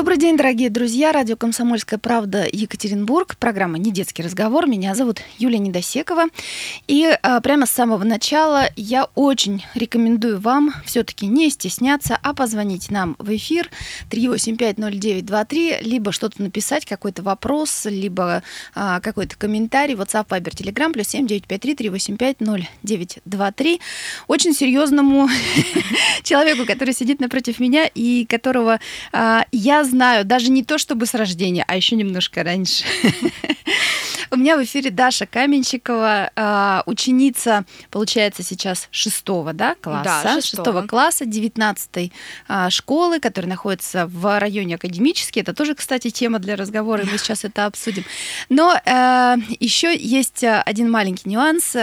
Добрый день, дорогие друзья. Радио «Комсомольская правда» Екатеринбург. Программа «Не детский разговор». Меня зовут Юлия Недосекова. И а, прямо с самого начала я очень рекомендую вам все-таки не стесняться, а позвонить нам в эфир 3850923, либо что-то написать, какой-то вопрос, либо а, какой-то комментарий. WhatsApp, Viber, Telegram, плюс 7953-385-0923. Очень серьезному человеку, который сидит напротив меня и которого а, я знаю, даже не то чтобы с рождения, а еще немножко раньше. У меня в эфире Даша Каменщикова, а, ученица, получается, сейчас шестого да, класса, да, шестого класса, девятнадцатой а, школы, которая находится в районе академический. Это тоже, кстати, тема для разговора, мы сейчас это обсудим. Но э, еще есть один маленький нюанс.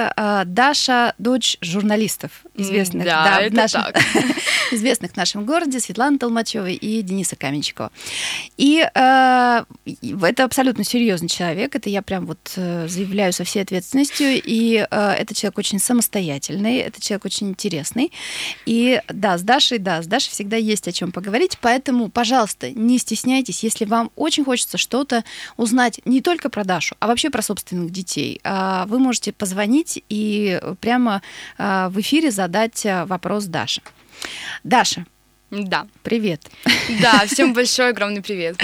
Даша – дочь журналистов, известных, да, да, это в нашем, так. известных в нашем городе, Светланы Толмачевой и Дениса Каменщикова. И э, это абсолютно серьезный человек, это я прям вот э, заявляю со всей ответственностью, и э, это человек очень самостоятельный, это человек очень интересный. И да, с Дашей, да, с Дашей всегда есть о чем поговорить, поэтому, пожалуйста, не стесняйтесь, если вам очень хочется что-то узнать не только про Дашу, а вообще про собственных детей, а вы можете позвонить и прямо э, в эфире задать вопрос Даше. Даша. Да. Привет. Да, всем большой огромный привет.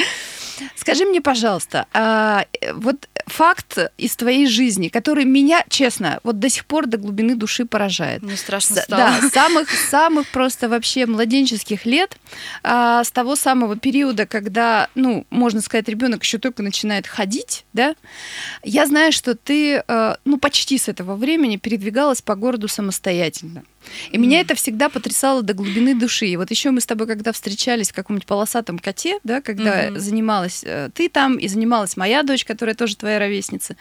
Скажи мне, пожалуйста, а, вот факт из твоей жизни, который меня, честно, вот до сих пор до глубины души поражает. Мне страшно стало. Да, самых самых просто вообще младенческих лет, а, с того самого периода, когда, ну, можно сказать, ребенок еще только начинает ходить, да. Я знаю, что ты, а, ну, почти с этого времени передвигалась по городу самостоятельно. И mm. меня это всегда потрясало до глубины души. И вот еще мы с тобой, когда встречались в каком-нибудь полосатом коте, да, когда mm-hmm. занималась э, ты там и занималась моя дочь, которая тоже твоя ровесница.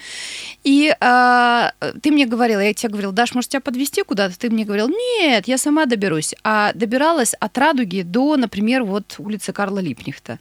И э, ты мне говорила, я тебе говорила, Даш, может тебя подвести куда-то? Ты мне говорил, нет, я сама доберусь. А добиралась от Радуги до, например, вот улицы Карла Липнихта.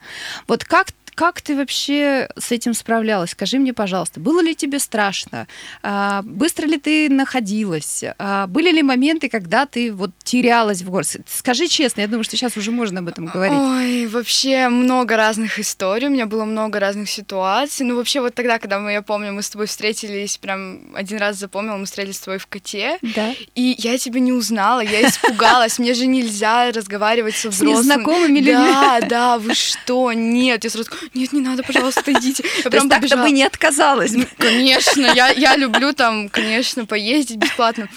Вот как как ты вообще с этим справлялась? Скажи мне, пожалуйста, было ли тебе страшно? А, быстро ли ты находилась? А, были ли моменты, когда ты вот терялась в городе? Скажи честно, я думаю, что сейчас уже можно об этом говорить. Ой, вообще много разных историй, у меня было много разных ситуаций. Ну, вообще вот тогда, когда мы, я помню, мы с тобой встретились, прям один раз запомнила, мы встретились с тобой в коте, да. и я тебя не узнала, я испугалась, мне же нельзя разговаривать со взрослыми. С незнакомыми людьми. Да, да, вы что, нет, я сразу нет, не надо, пожалуйста, идите. Я прям так-то бы не отказалась. Конечно, я, я люблю там, конечно, поездить бесплатно.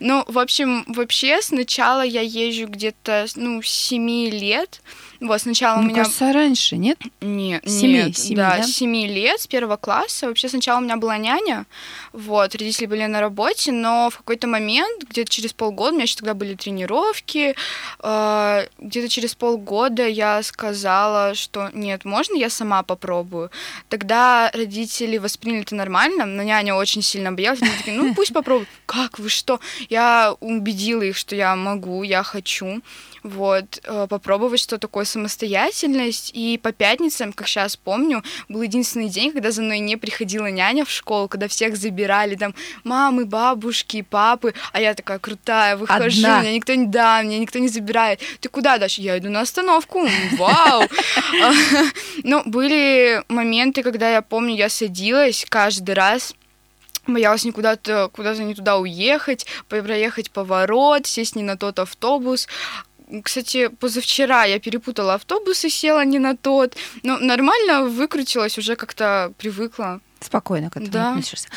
Ну, в общем, вообще сначала я езжу где-то, ну, 7 лет. Вот, сначала ну, у меня... кажется, раньше, нет? Нет, семи, нет, семи, да, да, семи лет, с первого класса. Вообще сначала у меня была няня, вот, родители были на работе, но в какой-то момент, где-то через полгода, у меня еще тогда были тренировки, э, где-то через полгода я сказала, что нет, можно я сама попробую? Тогда родители восприняли это нормально, но няня очень сильно боялась, они такие, ну пусть попробуют. Как, вы что? Я убедила их, что я могу, я хочу вот, э, попробовать, что такое самостоятельность. И по пятницам, как сейчас помню, был единственный день, когда за мной не приходила няня в школу, когда всех забирали, там, мамы, бабушки, папы, а я такая крутая, выхожу, Одна. меня никто не, да, меня никто не забирает. Ты куда, Даша? Я иду на остановку. Вау! Ну, были моменты, когда я помню, я садилась каждый раз боялась никуда-то куда-то не туда уехать, проехать поворот, сесть не на тот автобус. Кстати, позавчера я перепутала автобус и села не на тот. Но нормально выкрутилась, уже как-то привыкла. Спокойно к этому да. относишься.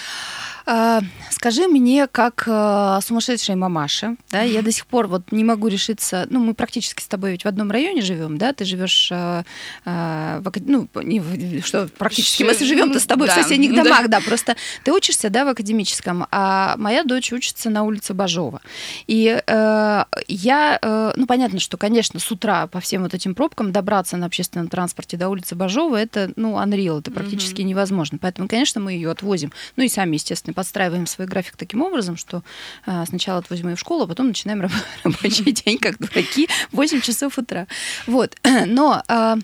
А, скажи мне, как а, сумасшедшая мамаша, да, я до сих пор вот не могу решиться, ну, мы практически с тобой ведь в одном районе живем, да, ты живешь, а, в, ну, не, что практически, мы живем-то с тобой да. в соседних домах, да. да, просто ты учишься, да, в академическом, а моя дочь учится на улице Бажова. И э, я, э, ну, понятно, что, конечно, с утра по всем вот этим пробкам добраться на общественном транспорте до улицы Бажова, это, ну, unreal, это практически mm-hmm. невозможно. Поэтому, конечно, мы ее отвозим, ну, и сами, естественно, подстраиваем свой график таким образом, что а, сначала отвозим ее в школу, а потом начинаем рабочий день, как дураки, 8 часов утра. Вот. Но а,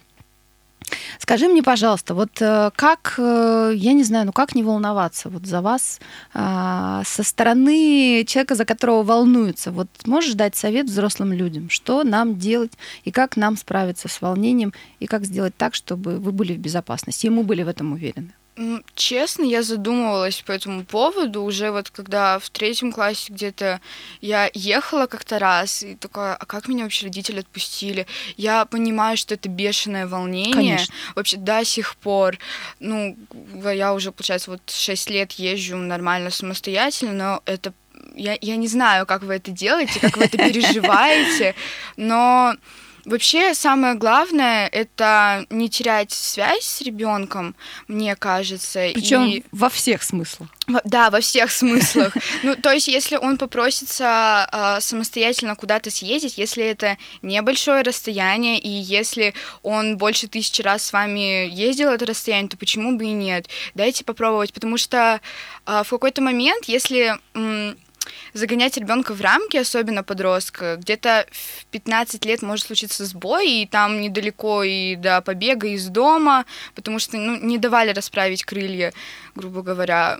Скажи мне, пожалуйста, вот э, как, э, я не знаю, ну как не волноваться вот за вас а, со стороны человека, за которого волнуются? Вот можешь дать совет взрослым людям, что нам делать и как нам справиться с волнением и как сделать так, чтобы вы были в безопасности, и мы были в этом уверены? Честно, я задумывалась по этому поводу уже вот когда в третьем классе где-то я ехала как-то раз и такая, а как меня вообще родители отпустили? Я понимаю, что это бешеное волнение. Конечно. Вообще до сих пор, ну, я уже, получается, вот 6 лет езжу нормально самостоятельно, но это я, я не знаю, как вы это делаете, как вы это переживаете, но Вообще самое главное это не терять связь с ребенком, мне кажется. Причем и... во всех смыслах. Да, во всех смыслах. Ну, то есть, если он попросится э, самостоятельно куда-то съездить, если это небольшое расстояние, и если он больше тысячи раз с вами ездил это расстояние, то почему бы и нет? Дайте попробовать, потому что э, в какой-то момент, если загонять ребенка в рамки, особенно подростка, где-то в 15 лет может случиться сбой, и там недалеко и до побега из дома, потому что ну, не давали расправить крылья, грубо говоря.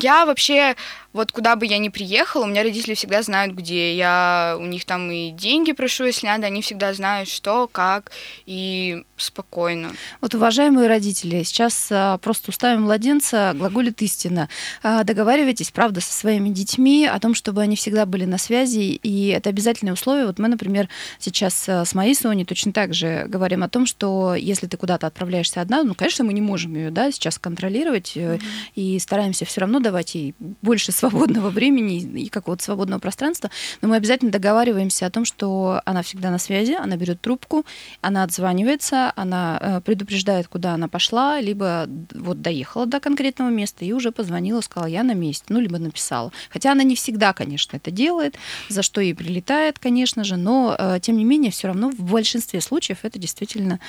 Я вообще вот куда бы я ни приехала, у меня родители всегда знают, где я, у них там и деньги прошу, если надо, они всегда знают, что, как, и спокойно. Вот, уважаемые родители, сейчас а, просто устами младенца глаголит истина. А, договаривайтесь, правда, со своими детьми о том, чтобы они всегда были на связи, и это обязательное условие. Вот мы, например, сейчас а, с моей Соней точно так же говорим о том, что если ты куда-то отправляешься одна, ну, конечно, мы не можем ее, да, сейчас контролировать, mm-hmm. и стараемся все равно давать ей больше свободного времени и какого-то свободного пространства, но мы обязательно договариваемся о том, что она всегда на связи, она берет трубку, она отзванивается, она э, предупреждает, куда она пошла, либо вот доехала до конкретного места и уже позвонила, сказала, я на месте, ну, либо написала. Хотя она не всегда, конечно, это делает, за что ей прилетает, конечно же, но, э, тем не менее, все равно в большинстве случаев это действительно,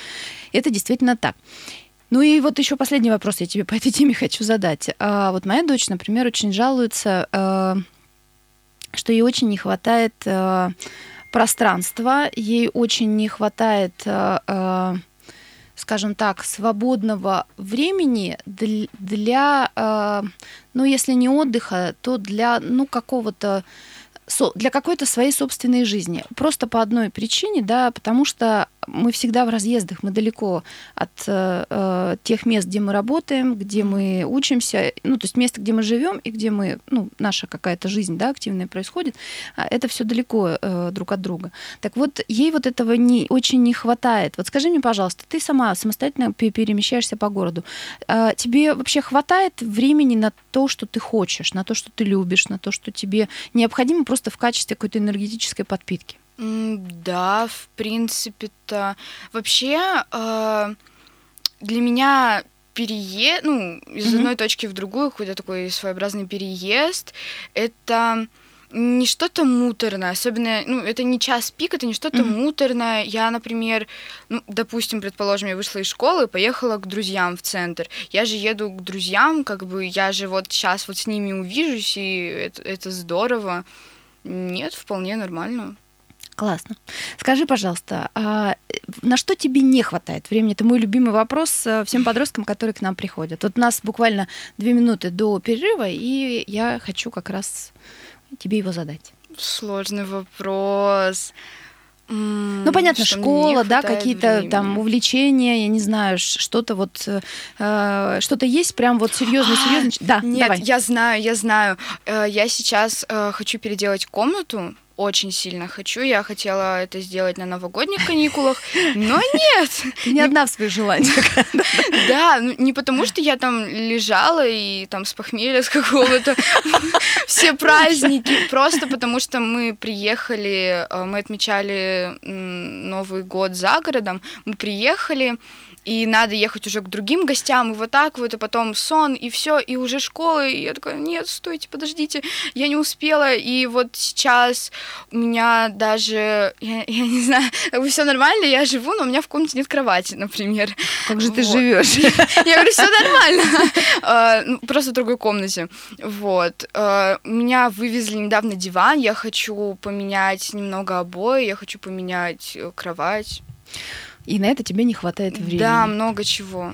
это действительно так. Ну и вот еще последний вопрос я тебе по этой теме хочу задать. А, вот моя дочь, например, очень жалуется, а, что ей очень не хватает а, пространства, ей очень не хватает, а, скажем так, свободного времени для, для а, ну если не отдыха, то для, ну какого-то для какой-то своей собственной жизни. Просто по одной причине, да, потому что мы всегда в разъездах, мы далеко от э, э, тех мест, где мы работаем, где мы учимся, ну, то есть место, где мы живем и где мы, ну, наша какая-то жизнь, да, активная происходит, а это все далеко э, друг от друга. Так вот, ей вот этого не, очень не хватает. Вот скажи мне, пожалуйста, ты сама самостоятельно перемещаешься по городу, э, тебе вообще хватает времени на то, что ты хочешь, на то, что ты любишь, на то, что тебе необходимо просто в качестве какой-то энергетической подпитки? Да, в принципе-то. Вообще, э, для меня переезд, ну, из mm-hmm. одной точки в другую, какой-то такой своеобразный переезд, это не что-то муторное, особенно, ну, это не час пик, это не что-то mm-hmm. муторное. Я, например, ну, допустим, предположим, я вышла из школы и поехала к друзьям в центр. Я же еду к друзьям, как бы, я же вот сейчас вот с ними увижусь, и это, это здорово. Нет, вполне нормально. Классно. Скажи, пожалуйста, а на что тебе не хватает времени? Это мой любимый вопрос э, всем подросткам, которые к нам приходят. Вот у нас буквально две минуты до перерыва, и я хочу как раз тебе его задать. Сложный вопрос. Ну, понятно, что школа, да, какие-то там увлечения, я не знаю, что-то вот, э, что-то есть прям вот серьезно, серьезно. Да, Нет, давай. я знаю, я знаю. Э, я сейчас э, хочу переделать комнату, очень сильно хочу. Я хотела это сделать на новогодних каникулах, но нет. Ты не одна в своих желаниях. Да, ну, не потому что я там лежала и там с похмелья с какого-то все праздники, просто потому что мы приехали, э, мы отмечали Новый год за городом, мы приехали, и надо ехать уже к другим гостям, и вот так вот, и потом сон, и все, и уже школа, и я такая, нет, стойте, подождите, я не успела, и вот сейчас у меня даже, я, я не знаю, все нормально, я живу, но у меня в комнате нет кровати, например. Как же ты живешь? Я говорю, все нормально, а, ну, просто в другой комнате, вот. А, меня вывезли недавно диван, я хочу поменять немного обои, я хочу поменять э, кровать. И на это тебе не хватает времени. Да, много чего.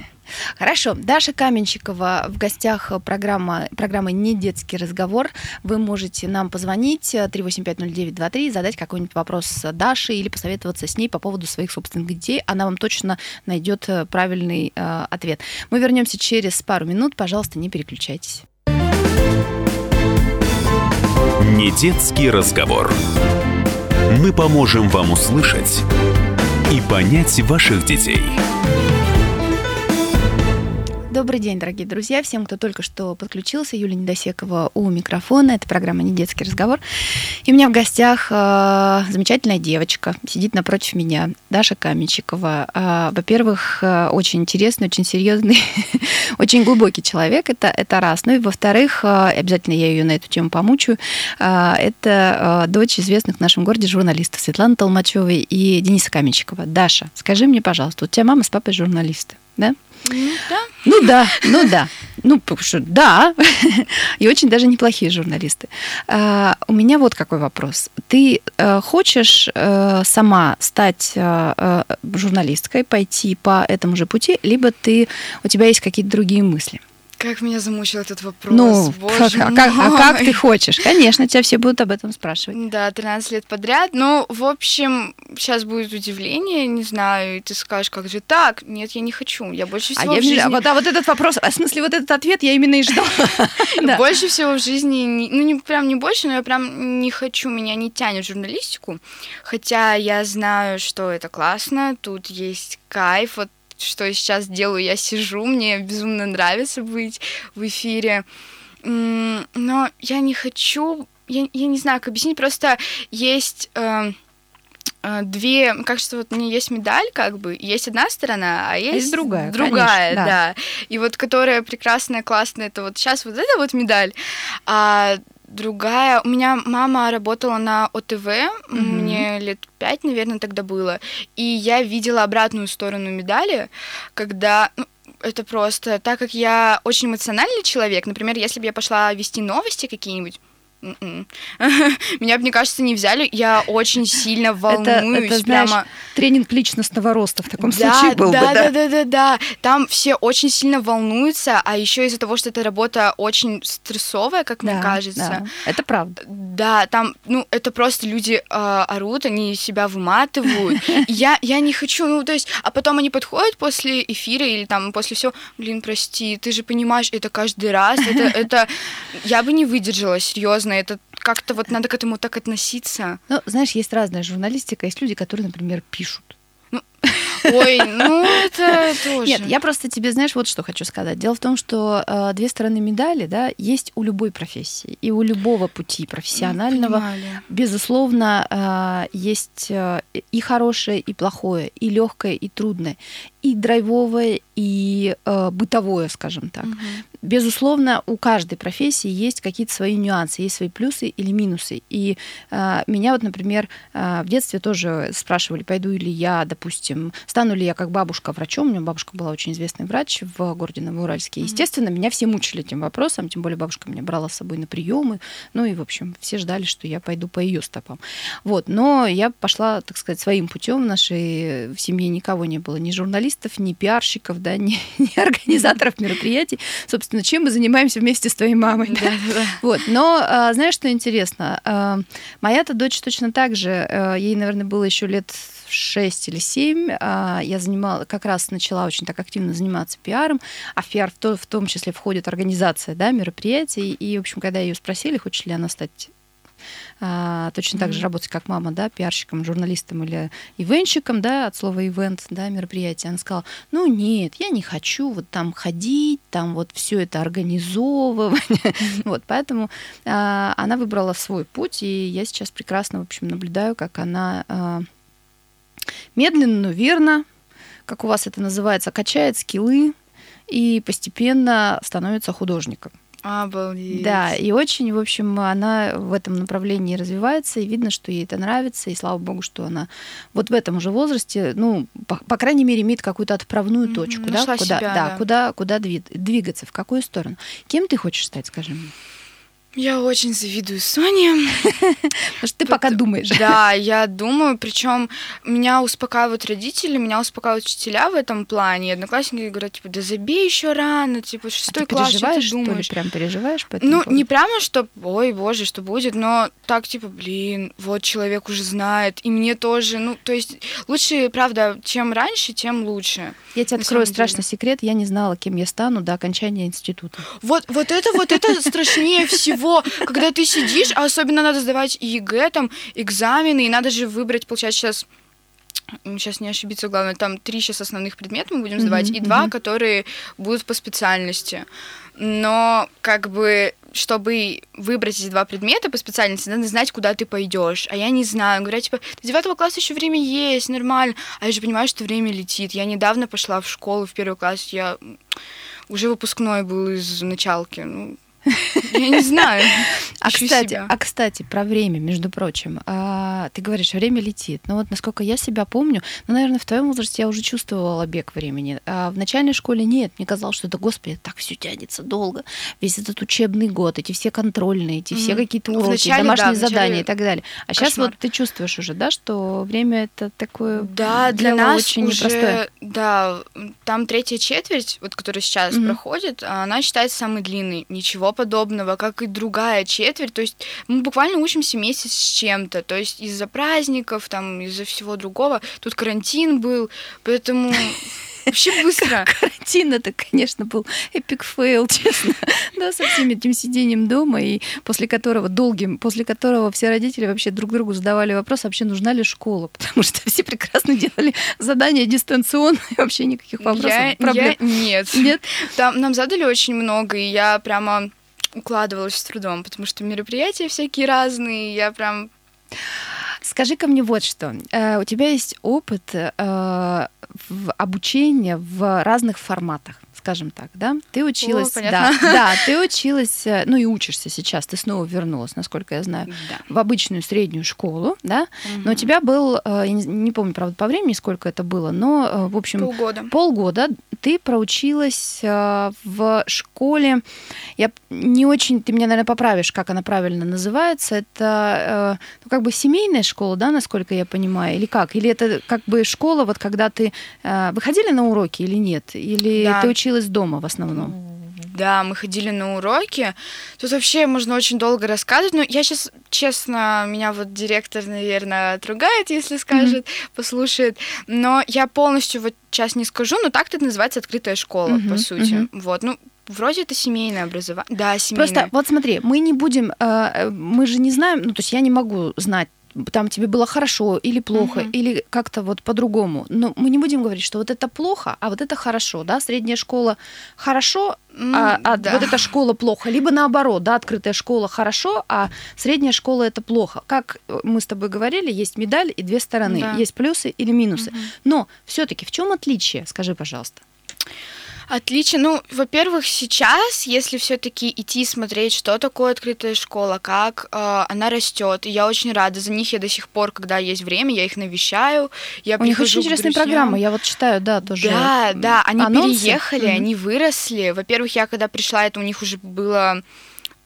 Хорошо. Даша Каменщикова в гостях программы, программы «Не детский разговор». Вы можете нам позвонить 3850923, задать какой-нибудь вопрос Даше или посоветоваться с ней по поводу своих собственных детей. Она вам точно найдет э, правильный э, ответ. Мы вернемся через пару минут. Пожалуйста, не переключайтесь. Не детский разговор. Мы поможем вам услышать и понять ваших детей. Добрый день, дорогие друзья, всем, кто только что подключился. Юлия Недосекова у микрофона. Это программа «Не детский разговор». И у меня в гостях э, замечательная девочка, сидит напротив меня, Даша Каменщикова. Э, во-первых, э, очень интересный, очень серьезный, очень глубокий человек, это, это раз. Ну и во-вторых, э, обязательно я ее на эту тему помучаю, э, это э, дочь известных в нашем городе журналистов Светланы Толмачевой и Дениса Каменщикова. Даша, скажи мне, пожалуйста, у тебя мама с папой журналисты, да? Ну да. Ну да, ну да. Ну, потому что да, и очень даже неплохие журналисты. А, у меня вот какой вопрос. Ты а, хочешь а, сама стать а, журналисткой, пойти по этому же пути, либо ты, у тебя есть какие-то другие мысли? Как меня замучил этот вопрос. Ну, Боже как, а, как, а как ты хочешь? Конечно, тебя все будут об этом спрашивать. Да, 13 лет подряд. Ну, в общем, сейчас будет удивление, не знаю, и ты скажешь, как же так? Нет, я не хочу. Я больше всего а в я, жизни... вот, а вот этот вопрос, а в смысле вот этот ответ я именно и ждала. Да. Больше всего в жизни, ну, не прям не больше, но я прям не хочу, меня не тянет в журналистику. Хотя я знаю, что это классно, тут есть кайф, вот что я сейчас делаю, я сижу, мне безумно нравится быть в эфире. Но я не хочу, я, я не знаю, как объяснить, просто есть э, э, две, кажется, вот у меня есть медаль, как бы, есть одна сторона, а есть, есть другая, другая, конечно, да. И вот которая прекрасная, классная, это вот сейчас вот эта вот медаль, а другая, у меня мама работала на ОТВ, Мгм. мне лет пять, наверное, тогда было, и я видела обратную сторону медали, когда ну, это просто, так как я очень эмоциональный человек, например, если бы я пошла вести новости какие-нибудь, меня бы, мне кажется, не взяли. Я очень сильно волнуюсь. это, знаешь, прямо. Тренинг личностного роста в таком Да, случае был да, бы, да? да, да, да, да. Там все очень сильно волнуются, а еще из-за того, что эта работа очень стрессовая, как мне Да, кажется. да, это правда. Да, там, ну, это просто люди э, орут, они себя выматывают. Я, я не хочу, ну, то есть, а потом они подходят после эфира или там после всего, блин, прости, ты же понимаешь, это каждый раз, это, это, я бы не выдержала, серьезно, это как-то вот надо к этому так относиться. Ну, знаешь, есть разная журналистика, есть люди, которые, например, пишут. Ой, ну, это тоже. Нет, я просто тебе, знаешь, вот что хочу сказать. Дело в том, что э, две стороны медали, да, есть у любой профессии и у любого пути профессионального. Понимали. Безусловно, э, есть э, и хорошее, и плохое, и легкое, и трудное, и драйвовое, и э, бытовое, скажем так. Мгм. Безусловно, у каждой профессии есть какие-то свои нюансы, есть свои плюсы или минусы. И э, меня вот, например, э, в детстве тоже спрашивали, пойду ли я, допустим, стану ли я как бабушка врачом. У меня бабушка была очень известный врач в городе Новоуральске. Естественно, меня все мучили этим вопросом, тем более бабушка меня брала с собой на приемы. Ну и, в общем, все ждали, что я пойду по ее стопам. Вот. Но я пошла, так сказать, своим путем. В нашей в семье никого не было, ни журналистов, ни пиарщиков, да, ни, ни организаторов мероприятий. Собственно, чем мы занимаемся вместе с твоей мамой. да? Да-да-да. Вот, но а, знаешь, что интересно? А, Моя-то дочь точно так же, а, ей, наверное, было еще лет 6 или 7, я занимала, как раз начала очень так активно заниматься пиаром, а в пиар в, то- в том числе входит организация да, мероприятий, и, в общем, когда ее спросили, хочет ли она стать а, точно так же работать, как мама, да, пиарщиком, журналистом или ивенщиком, да, от слова ивент, да, мероприятие. Она сказала, ну нет, я не хочу вот там ходить, там вот все это организовывать. Вот, поэтому а, она выбрала свой путь, и я сейчас прекрасно, в общем, наблюдаю, как она а, медленно, но верно, как у вас это называется, качает скиллы и постепенно становится художником. Обалдеть. Да, и очень, в общем, она в этом направлении развивается, и видно, что ей это нравится, и слава богу, что она вот в этом же возрасте, ну, по, по крайней мере, имеет какую-то отправную точку, да, нашла куда, себя, да, да. куда, куда дви- двигаться, в какую сторону. Кем ты хочешь стать, скажи мне? Я очень завидую Соне. Потому что ты пока думаешь. Да, я думаю, причем меня успокаивают родители, меня успокаивают учителя в этом плане. И одноклассники говорят, типа, да забей еще рано, типа, шестой а ты класс, переживаешь, что что ты ли? думаешь? Прям переживаешь по этому Ну, поводу? не прямо, что, ой, боже, что будет, но так, типа, блин, вот человек уже знает, и мне тоже, ну, то есть лучше, правда, чем раньше, тем лучше. Я тебе открою страшный секрет. Я не знала, кем я стану до окончания института. Вот, вот это, вот это страшнее всего, когда ты сидишь, а особенно надо сдавать ЕГЭ, там, экзамены, и надо же выбрать, получается, сейчас сейчас не ошибиться, главное, там три сейчас основных предмета мы будем сдавать, Мгм, и два, мгм. которые будут по специальности. Но как бы чтобы выбрать эти два предмета по специальности, надо знать, куда ты пойдешь. А я не знаю. Говорят, типа, до девятого класса еще время есть, нормально. А я же понимаю, что время летит. Я недавно пошла в школу в первый класс, я уже выпускной был из началки. Ну, я не знаю. А кстати, а кстати, про время, между прочим. Ты говоришь, время летит. Но вот насколько я себя помню, ну, наверное, в твоем возрасте я уже чувствовала бег времени. А в начальной школе нет. Мне казалось, что это, господи, так все тянется долго. Весь этот учебный год, эти все контрольные, эти все какие-то В уроки, начале, да, домашние начале задания и так далее. А сейчас кошмар. вот ты чувствуешь уже, да, что время это такое Да, для дело нас очень уже, непростое. да, там третья четверть, вот которая сейчас Мгм. проходит, она считается самой длинной. Ничего подобного, как и другая четверть. То есть мы буквально учимся месяц с чем-то. То есть из-за праздников, там, из-за всего другого. Тут карантин был, поэтому вообще быстро. Карантин это, конечно, был epic fail, честно. Да, со всем этим сидением дома, и после которого, долгим, после которого все родители вообще друг другу задавали вопрос, вообще нужна ли школа, потому что все прекрасно делали задания дистанционно, и вообще никаких вопросов, Я, проблем. я- нет. Нет? Там нам задали очень много, и я прямо укладывалась с трудом, потому что мероприятия всякие разные, я прям Скажи-ка мне вот что. Э, У тебя есть опыт э, обучения в разных форматах, скажем так, да? Ты училась, да, понятно. да, ты училась, э, ну и учишься сейчас, ты снова вернулась, насколько я знаю, да. в обычную среднюю школу, да? Но у тебя был, э, я не, помню, правда, по времени, сколько это было, но, э, в общем, полгода. полгода ты проучилась в школе. Я не очень, ты меня, наверное, поправишь, как она правильно называется. Это, ну, как бы семейная школа, да, насколько я понимаю, или как? Или это как бы школа, вот когда ты выходили на уроки или нет? Или Да. ты училась дома в основном? Да, мы ходили на уроки. Тут вообще можно очень долго рассказывать. Но я сейчас, честно, меня вот директор, наверное, отругает, если скажет, послушает. Но я полностью вот сейчас не скажу, но так это называется открытая школа, Мгм, по сути. мгм. Вот, ну, вроде это семейное образование. Да, семейное. Просто вот смотри, мы не будем, э, э, мы же не знаем, ну то есть я не могу знать, там тебе было хорошо или плохо, Мгм. или как-то вот по-другому. Но мы не будем говорить, что вот это плохо, а вот это хорошо, да, средняя школа хорошо, а, а да. вот эта школа плохо, либо наоборот, да, открытая школа хорошо, а средняя школа это плохо. Как э, мы с тобой говорили, есть медаль и две стороны, Да. есть плюсы или минусы. Мгм. Но все-таки в чем отличие, скажи, пожалуйста? Отлично. Ну, во-первых, сейчас, если все-таки идти смотреть, что такое открытая школа, как э, она растет, и я очень рада за них. Я до сих пор, когда есть время, я их навещаю. Я У них очень интересные друзьям. программы, я вот читаю, да, тоже. Да, да, они анонсы. переехали, Мгм. они выросли. Во-первых, я когда пришла, это у них уже было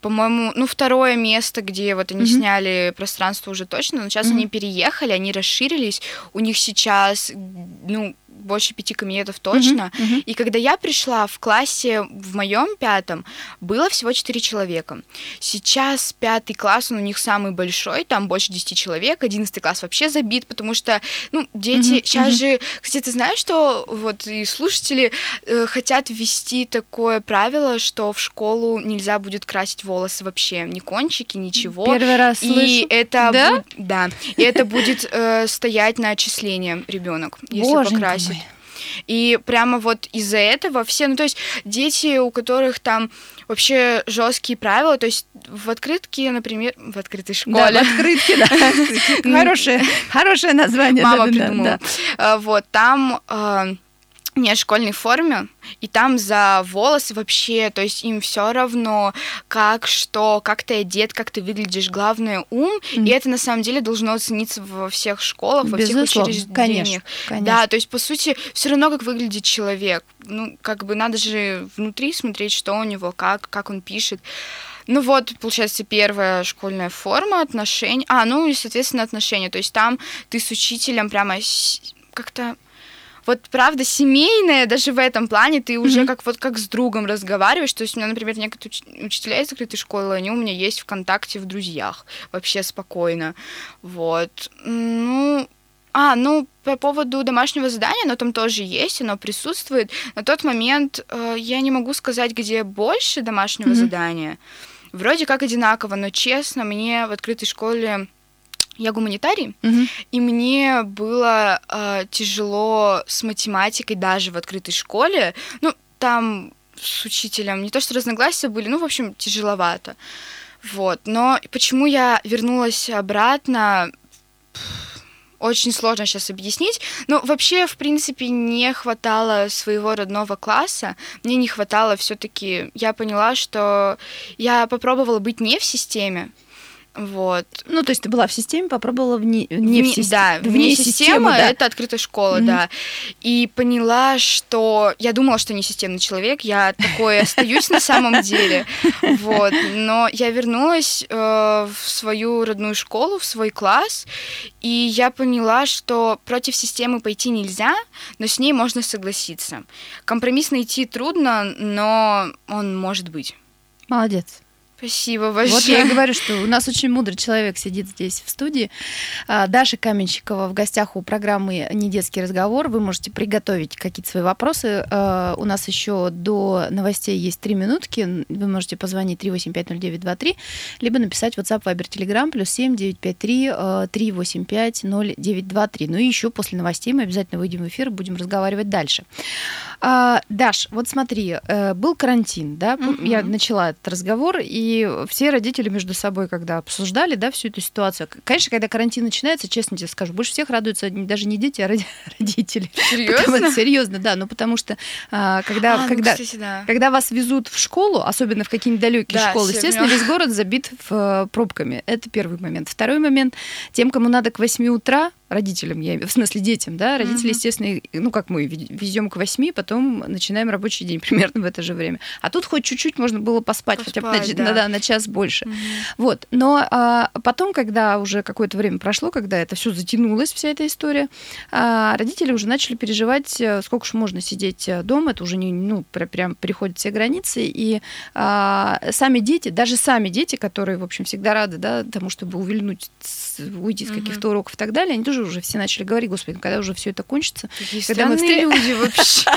по-моему, ну, второе место, где вот они Мгм. сняли пространство уже точно, но сейчас Мгм. они переехали, они расширились, у них сейчас, ну, больше пяти кабинетов точно. Мгм, мгм. И когда я пришла в классе в моем пятом, было всего четыре человека. Сейчас пятый класс, он у них самый большой, там больше 10 человек, одиннадцатый класс вообще забит, потому что, ну, дети... Мгм, сейчас мгм. же, кстати, ты знаешь, что вот и слушатели э, хотят ввести такое правило, что в школу нельзя будет красить волосы вообще, ни кончики, ничего. Первый раз И слышу. это Да? буд- да, и это будет э, стоять на отчисление ребенок, если покрасить. И прямо вот из-за этого все, ну то есть дети, у которых там вообще жесткие правила, то есть в открытке, например, в открытой Да, школе. в открытке, да. Хорошее, хорошее название. Мама да, да, да, придумала. да. А, Вот, там в школьной форме, и там за волосы вообще, то есть им все равно, как что, как ты одет, как ты выглядишь, главное ум, mm-hmm. и это на самом деле должно оцениться во всех школах, во Безусловно. всех учреждениях. Конечно, конечно. Да, то есть по сути все равно как выглядит человек, ну как бы надо же внутри смотреть, что у него, как как он пишет. Ну вот, получается, первая школьная форма отношений. А, ну и, соответственно, отношения. То есть там ты с учителем прямо как-то вот правда семейная даже в этом плане ты уже mm-hmm. как вот как с другом разговариваешь. То есть у меня, например, некоторые учителя из закрытой школы, они у меня есть ВКонтакте в друзьях вообще спокойно. Вот. Ну, а, ну, по поводу домашнего задания, оно там тоже есть, оно присутствует. На тот момент э, я не могу сказать, где больше домашнего mm-hmm. задания. Вроде как одинаково, но честно, мне в открытой школе я гуманитарий, угу. и мне было э, тяжело с математикой даже в открытой школе. Ну, там с учителем не то что разногласия были, ну, в общем, тяжеловато. Вот. Но почему я вернулась обратно, очень сложно сейчас объяснить. Но вообще, в принципе, не хватало своего родного класса. Мне не хватало все-таки. Я поняла, что я попробовала быть не в системе. Вот. Ну, то есть ты была в системе, попробовала вне, не вне, в. Да, вне, вне системы, системы да. это открытая школа, mm-hmm. да. И поняла, что я думала, что не системный человек, я такой остаюсь на самом деле. Вот. Но я вернулась э, в свою родную школу, в свой класс, и я поняла, что против системы пойти нельзя, но с ней можно согласиться. Компромисс найти трудно, но он может быть. Молодец. Спасибо большое. Вот я и говорю, что у нас очень мудрый человек сидит здесь в студии. А, Даша Каменщикова в гостях у программы «Не детский разговор». Вы можете приготовить какие-то свои вопросы. А, у нас еще до новостей есть три минутки. Вы можете позвонить 3850923, либо написать WhatsApp, Viber, Telegram, плюс 7 953 385 0923. Ну и еще после новостей мы обязательно выйдем в эфир и будем разговаривать дальше. А, Даш, вот смотри, э, был карантин, да? Угу. Я начала этот разговор, и и все родители между собой, когда обсуждали, да, всю эту ситуацию. Конечно, когда карантин начинается, честно тебе скажу, больше всех радуются даже не дети, а родители. Серьезно? серьезно, да. Ну, потому что а, когда, а, ну, когда, ну, кстати, да. когда вас везут в школу, особенно в какие-нибудь далекие да, школы, естественно, весь город забит в, э, пробками. Это первый момент. Второй момент. Тем, кому надо к 8 утра, родителям, я в смысле детям, да, родители, uh-huh. естественно, ну как мы везем к восьми, потом начинаем рабочий день примерно в это же время. А тут хоть чуть-чуть можно было поспать, поспать хотя бы на, да. на, на час больше. Uh-huh. Вот. Но а, потом, когда уже какое-то время прошло, когда это все затянулось, вся эта история, а, родители уже начали переживать, э, сколько же можно сидеть э, дома, это уже не, ну, прям переходят все границы, и а, сами дети, даже сами дети, которые, в общем, всегда рады, да, тому, чтобы увильнуть, уйти с каких-то уроков и так далее, они тоже уже все начали говорить, господи, когда уже все это кончится. Такие когда мы встр... люди вообще.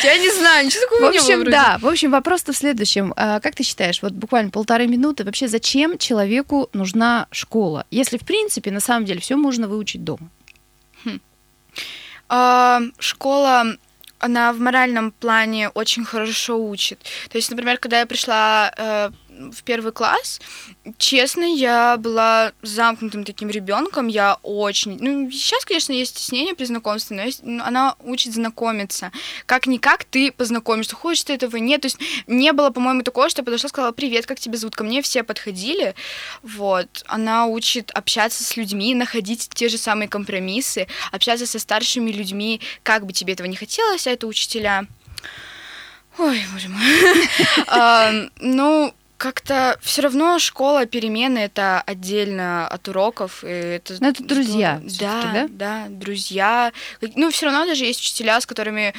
Я не знаю, ничего такого не. В общем, да, в общем, вопрос-то в следующем. А, как ты считаешь, вот буквально полторы минуты, вообще зачем человеку нужна школа? Если, в принципе, на самом деле все можно выучить дома. Хм. А, школа она в моральном плане очень хорошо учит. То есть, например, когда я пришла э, в первый класс, честно, я была замкнутым таким ребенком. Я очень... Ну, сейчас, конечно, есть стеснение при знакомстве, но есть... она учит знакомиться. Как-никак ты познакомишься. Хочешь ты этого, нет. То есть не было, по-моему, такого, что я подошла, сказала, привет, как тебя зовут? Ко мне все подходили. Вот. Она учит общаться с людьми, находить те же самые компромиссы, общаться со старшими людьми, как бы тебе этого не хотелось, а это учителя. Ой, боже мой. Ну, как-то все равно школа перемены это отдельно от уроков. И это, ну, это друзья. Да, да, да, друзья. Ну, все равно даже есть учителя, с которыми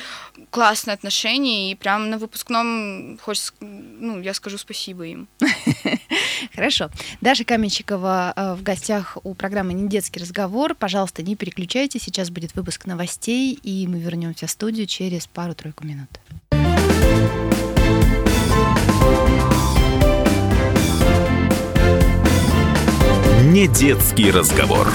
классные отношения, и прям на выпускном хочется, ну, я скажу спасибо им. Хорошо. Даша Каменщикова э, в гостях у программы «Не детский разговор». Пожалуйста, не переключайте. Сейчас будет выпуск новостей, и мы вернемся в студию через пару-тройку минут. Не детский разговор.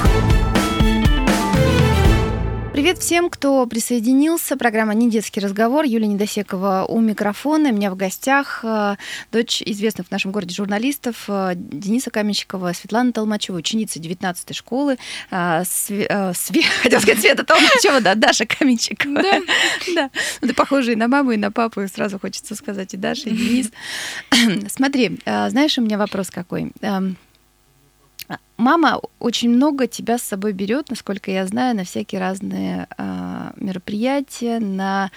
Привет всем, кто присоединился. Программа «Не детский разговор». Юлия Недосекова у микрофона. У меня в гостях э, дочь известных в нашем городе журналистов э, Дениса Каменщикова, Светлана Толмачева, ученица 19-й школы. Э, Све... Све... Хотела сказать, Света Толмачева, да, Даша Каменщикова. Да. да. Ну, ты похожа и на маму, и на папу, и сразу хочется сказать и Даша, и Денис. Смотри, знаешь, у меня вопрос какой. Uh, Мама очень много тебя с собой берет, насколько я знаю, на всякие разные э, мероприятия, на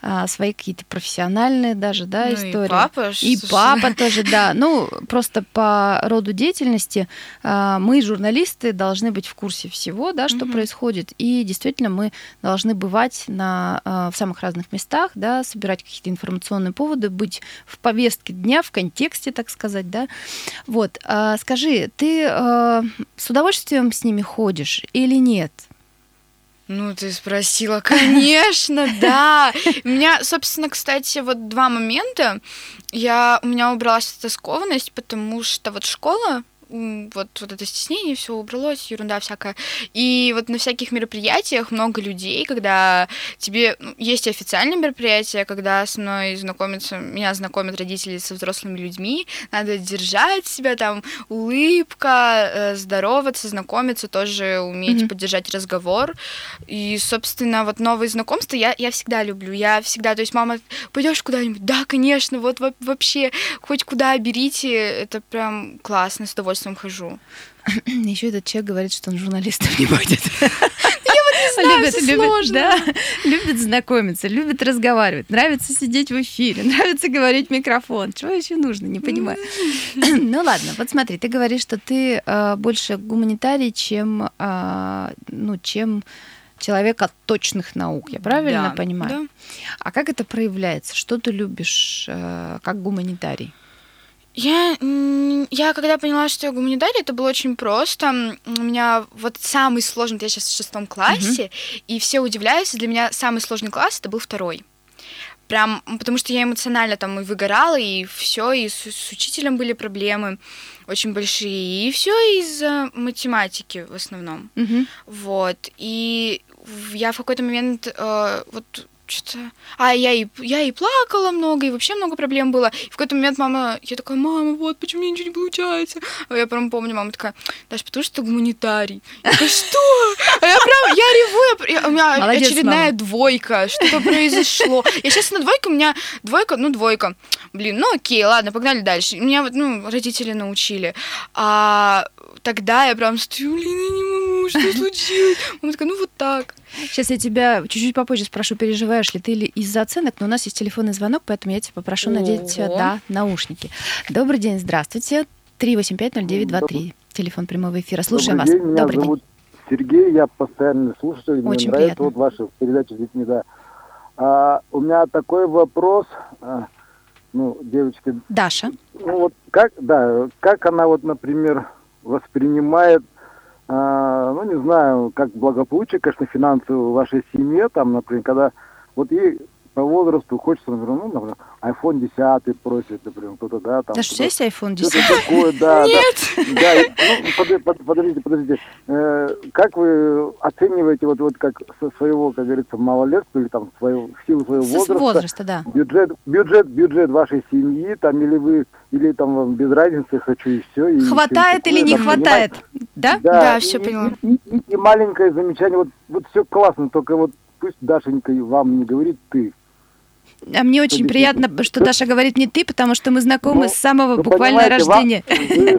э, свои какие-то профессиональные даже, да, ну, истории. И папа, и папа тоже, да. Ну просто по роду деятельности э, мы журналисты должны быть в курсе всего, да, что угу. происходит, и действительно мы должны бывать на э, в самых разных местах, да, собирать какие-то информационные поводы, быть в повестке дня, в контексте, так сказать, да. Вот, э, скажи, ты э, с удовольствием с ними ходишь или нет? Ну, ты спросила, конечно, да. У меня, собственно, кстати, вот два момента. Я, у меня убралась эта скованность, потому что вот школа, вот, вот это стеснение, все убралось, ерунда всякая. И вот на всяких мероприятиях много людей, когда тебе ну, есть официальные мероприятия, когда со мной знакомятся, меня знакомят родители со взрослыми людьми, надо держать себя там, улыбка, э, здороваться, знакомиться, тоже уметь mm-hmm. поддержать разговор. И, собственно, вот новые знакомства я, я всегда люблю. Я всегда, то есть, мама, пойдешь куда-нибудь? Да, конечно, вот вообще, хоть куда берите, это прям классно, с удовольствием удовольствием хожу. Еще этот человек говорит, что он журналистом не будет. Знаю, любит, любит. Да, любит знакомиться, любит разговаривать, нравится сидеть в эфире, нравится говорить в микрофон. Чего еще нужно, не понимаю. ну ладно, вот смотри, ты говоришь, что ты э, больше гуманитарий, чем, э, ну, чем человек от точных наук. Я правильно да, понимаю? Да. А как это проявляется? Что ты любишь э, как гуманитарий? Я, я когда поняла, что я гуманитарий, это было очень просто. У меня вот самый сложный, я сейчас в шестом классе, uh-huh. и все удивляются, для меня самый сложный класс это был второй. Прям, потому что я эмоционально там и выгорала, и все, и с, с учителем были проблемы очень большие, и все из-за математики в основном. Uh-huh. Вот. И я в какой-то момент э, вот что-то... А я и, я и плакала много, и вообще много проблем было. И в какой-то момент мама... Я такая, мама, вот, почему мне ничего не получается? А я прям помню, мама такая, Даш, потому что ты гуманитарий. Я такая, что? А я прям, я реву, я, у меня Молодец, очередная мама. двойка, что-то произошло. Я сейчас на двойке, у меня двойка, ну, двойка. Блин, ну окей, ладно, погнали дальше. Меня вот, ну, родители научили. А тогда я прям стою, блин, я не могу, что случилось? Мама такая, ну вот так. Сейчас я тебя чуть-чуть попозже спрошу, переживаешь ли ты или из-за оценок, но у нас есть телефонный звонок, поэтому я тебя попрошу надеть да, наушники. Добрый день, здравствуйте. 3850923. Телефон прямого эфира. Слушаем Добрый вас. День, меня Добрый зовут день. Сергей, я постоянно слушаю. Очень мне приятно. нравится вот ваша передача с детьми, да. А, у меня такой вопрос, а, ну, девочки. Даша. Ну вот как, да, как она вот, например, воспринимает а, ну, не знаю, как благополучие, конечно, финансовое в вашей семье, там, например, когда вот ей по возрасту хочется, например, ну, например, iPhone 10 просит, например, кто-то, да, там. Да что есть iPhone 10? такое, да. Нет! Да, да ну, под, под, подождите, подождите. Э, как вы оцениваете вот, вот как со своего, как говорится, малолетства или там своего, в силу своего Со возраста? возраста, да. Бюджет, бюджет, бюджет вашей семьи, там, или вы, или там вам без разницы, хочу и все. И хватает или не хватает, да? Да, да все поняла. И, и, и маленькое замечание, вот, вот все классно, только вот пусть Дашенька вам не говорит ты. А мне очень приятно, что Даша говорит не ты, потому что мы знакомы ну, с самого буквально рождения. Вам,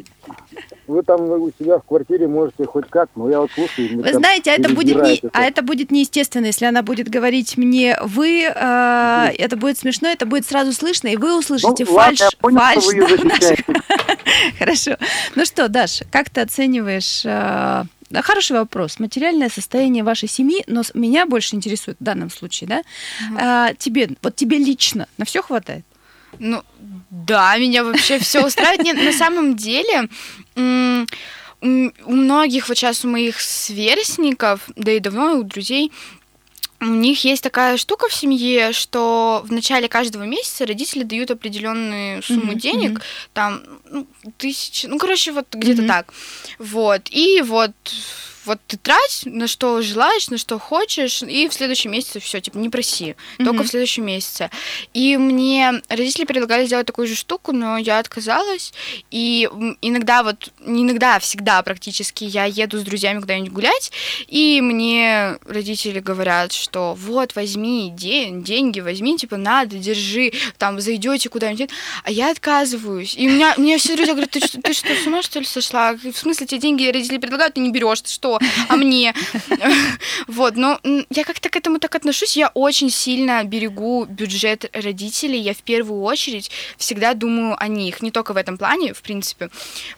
вы, там у себя в квартире можете хоть как, но я вот слушаю. Вы знаете, а это будет не, а это будет неестественно, если она будет говорить мне вы, э, это будет смешно, это будет сразу слышно, и вы услышите ну, фальш, ладно, понял, фальш. Да, Хорошо. Ну что, Даша, как ты оцениваешь э, Хороший вопрос. Материальное состояние вашей семьи, но меня больше интересует в данном случае, да? Угу. А, тебе, вот тебе лично на все хватает? Ну, да, меня вообще все устраивает. Нет, на самом деле, у многих вот сейчас у моих сверстников, да и давно у друзей, у них есть такая штука в семье, что в начале каждого месяца родители дают определенную сумму mm-hmm. денег, там ну, тысячи, ну короче вот где-то mm-hmm. так, вот и вот вот ты трать на что желаешь, на что хочешь, и в следующем месяце все, типа, не проси, только в следующем месяце. И мне родители предлагали сделать такую же штуку, но я отказалась, и иногда вот, не иногда, а всегда практически я еду с друзьями куда-нибудь гулять, и мне родители говорят, что вот, возьми день, деньги, возьми, типа, надо, держи, там, зайдете куда-нибудь, а я отказываюсь. И у меня, мне все друзья говорят, ты что, ты что, с ума, что ли, сошла? В смысле, тебе деньги родители предлагают, ты не берешь, ты что? А мне? Вот, но я как-то к этому так отношусь. Я очень сильно берегу бюджет родителей. Я в первую очередь всегда думаю о них. Не только в этом плане, в принципе.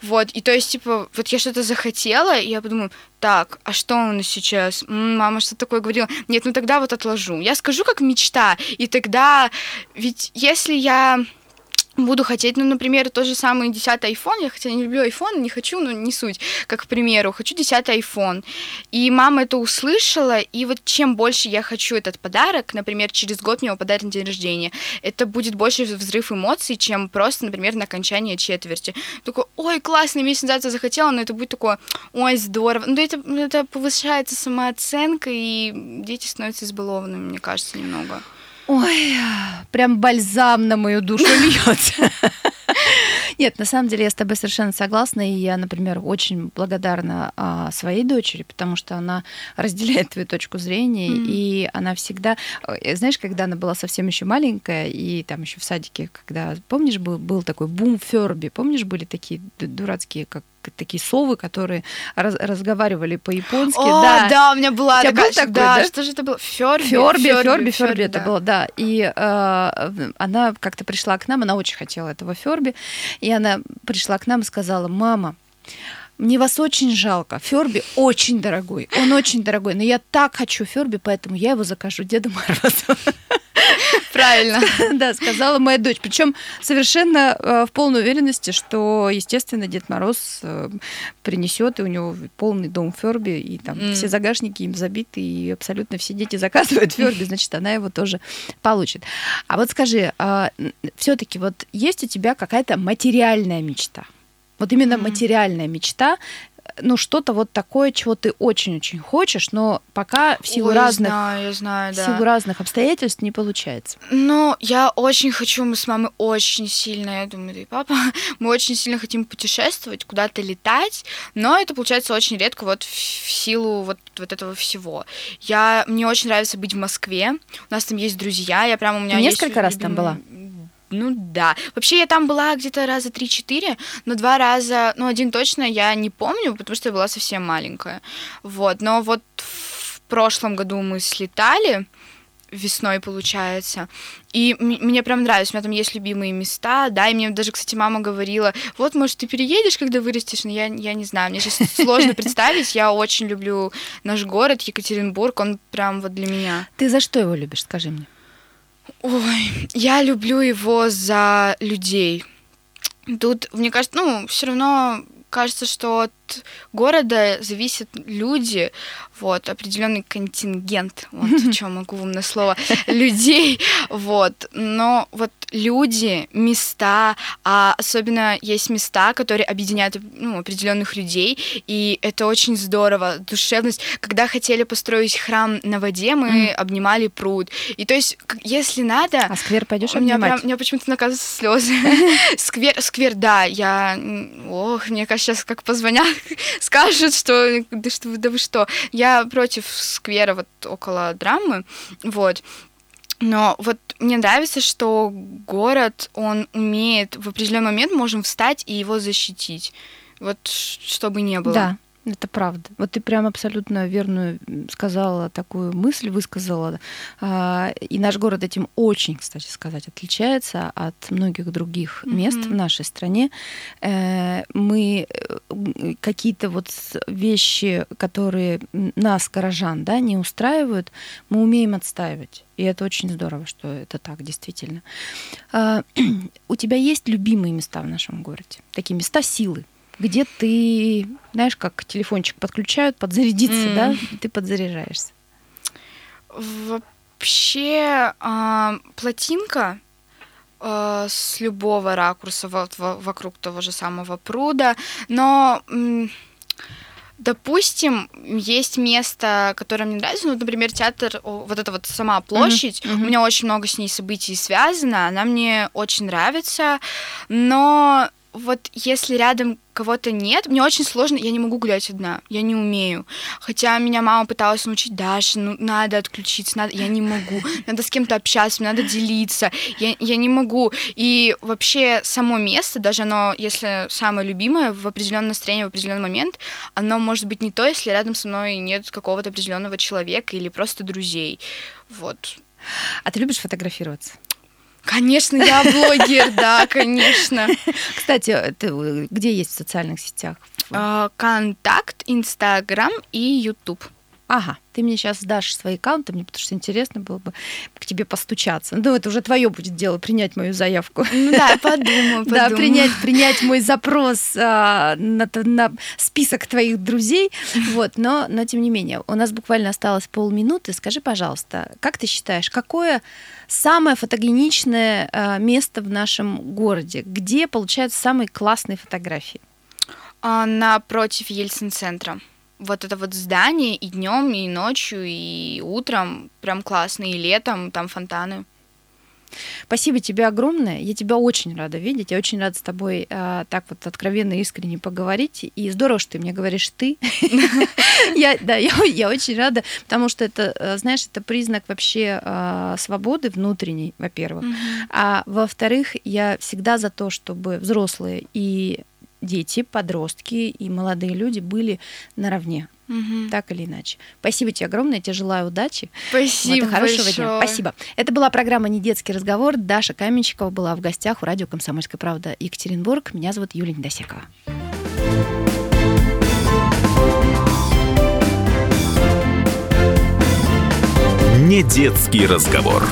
Вот, и то есть, типа, вот я что-то захотела, и я подумаю, так, а что у нас сейчас? Мама что такое говорила? Нет, ну тогда вот отложу. Я скажу как мечта, и тогда, ведь если я буду хотеть, ну, например, тот же самый 10 iPhone, я хотя не люблю iPhone, не хочу, но не суть, как к примеру, хочу 10 iPhone, и мама это услышала, и вот чем больше я хочу этот подарок, например, через год мне его подарят на день рождения, это будет больше взрыв эмоций, чем просто, например, на окончание четверти. Такой, ой, месяц назад я захотела, но это будет такое, ой, здорово. Ну, это, это повышается самооценка, и дети становятся избалованными, мне кажется, немного. Ой, прям бальзам на мою душу льется. Нет, на самом деле я с тобой совершенно согласна, и я, например, очень благодарна а, своей дочери, потому что она разделяет твою точку зрения, mm. и она всегда, э, знаешь, когда она была совсем еще маленькая, и там еще в садике, когда, помнишь, был, был такой бум Ферби, помнишь, были такие дурацкие, как такие совы, которые раз, разговаривали по-японски. О, да. да, у меня была у такая, был такой, да, да? что же это было? Ферби, Ферби, Ферби, Ферби, Ферби это да. было, да. И э, она как-то пришла к нам, она очень хотела этого Ферби, и она пришла к нам и сказала, мама, мне вас очень жалко. Ферби очень дорогой. Он очень дорогой. Но я так хочу Ферби, поэтому я его закажу Деду Морозу. Правильно. Да, сказала моя дочь. Причем совершенно э, в полной уверенности, что, естественно, Дед Мороз э, принесет, и у него полный дом Ферби, и там все загашники им забиты, и абсолютно все дети заказывают Ферби, значит, она его тоже получит. А вот скажи, а, все-таки вот есть у тебя какая-то материальная мечта? Вот именно материальная мечта, ну, что-то вот такое, чего ты очень-очень хочешь, но пока в силу Ой, разных, я знаю, я знаю, в да. силу разных обстоятельств не получается. Ну, я очень хочу, мы с мамой очень сильно, я думаю, да и папа, мы очень сильно хотим путешествовать, куда-то летать, но это получается очень редко вот в силу вот, вот этого всего. Я, мне очень нравится быть в Москве, у нас там есть друзья, я прям у меня Ты есть несколько раз там была? Ну да. Вообще я там была где-то раза три-четыре, но два раза, ну один точно я не помню, потому что я была совсем маленькая. Вот. Но вот в прошлом году мы слетали, весной получается. И мне прям нравится, у меня там есть любимые места, да, и мне даже, кстати, мама говорила, вот, может, ты переедешь, когда вырастешь, но я, я не знаю, мне сейчас сложно представить, я очень люблю наш город, Екатеринбург, он прям вот для меня. Ты за что его любишь, скажи мне? Ой, я люблю его за людей. Тут, мне кажется, ну, все равно кажется, что от города зависят люди, вот, определенный контингент, вот о чем могу вам на слово, людей, вот, но вот люди, места, а особенно есть места, которые объединяют ну, определенных людей, и это очень здорово, душевность. Когда хотели построить храм на воде, мы mm. обнимали пруд, и то есть, если надо... А сквер пойдешь у меня обнимать? прям, у меня почему-то наказываются слезы. сквер, сквер, да, я... Ох, мне кажется, сейчас как позвонят, скажут, что да, что да вы что. Я против сквера вот около драмы, вот. Но вот мне нравится, что город, он умеет в определенный момент можем встать и его защитить. Вот чтобы не было. Да, это правда. Вот ты прям абсолютно верную сказала такую мысль, высказала. А, и наш город этим очень, кстати сказать, отличается от многих других мест mm-hmm. в нашей стране. Э, мы э, какие-то вот вещи, которые нас, горожан, да, не устраивают, мы умеем отстаивать. И это очень здорово, что это так, действительно. А, у тебя есть любимые места в нашем городе? Такие места силы, где ты, знаешь, как телефончик подключают, подзарядиться, mm. да, ты подзаряжаешься. Вообще э, плотинка э, с любого ракурса вот, в, вокруг того же самого пруда, но э, Допустим, есть место, которое мне нравится, ну, например, театр, вот эта вот сама площадь, mm-hmm. у меня очень много с ней событий связано, она мне очень нравится, но вот если рядом кого-то нет, мне очень сложно, я не могу гулять одна, я не умею. Хотя меня мама пыталась научить, Даша, ну надо отключиться, надо, я не могу, надо с кем-то общаться, надо делиться, я, я не могу. И вообще само место, даже оно, если самое любимое, в определенном настроении, в определенный момент, оно может быть не то, если рядом со мной нет какого-то определенного человека или просто друзей. Вот. А ты любишь фотографироваться? Конечно, я блогер, да, конечно. Кстати, ты где есть в социальных сетях? А, контакт, Инстаграм и Ютуб. Ага, ты мне сейчас дашь свои аккаунты, мне потому что интересно было бы к тебе постучаться. Ну, это уже твое будет дело, принять мою заявку. Ну да, подумаю, подумаю. Да, принять, принять мой запрос а, на, на список твоих друзей. Вот, но, но тем не менее, у нас буквально осталось полминуты. Скажи, пожалуйста, как ты считаешь, какое самое фотогеничное а, место в нашем городе? Где получаются самые классные фотографии? А, напротив Ельцин-центра вот это вот здание и днем, и ночью, и утром прям классно, и летом там фонтаны. Спасибо тебе огромное. Я тебя очень рада видеть. Я очень рада с тобой э, так вот откровенно и искренне поговорить. И здорово, что ты мне говоришь ты. Я, да, я, я очень рада, потому что это, э, знаешь, это признак вообще э, свободы внутренней, во-первых. А во-вторых, я всегда за то, чтобы взрослые и дети, подростки и молодые люди были наравне. Угу. Так или иначе. Спасибо тебе огромное, я тебе желаю удачи. Спасибо. Вот, хорошего большое. дня. Спасибо. Это была программа «Не детский разговор». Даша Каменщикова была в гостях у радио «Комсомольская правда» Екатеринбург. Меня зовут Юлия Недосекова. Не детский разговор.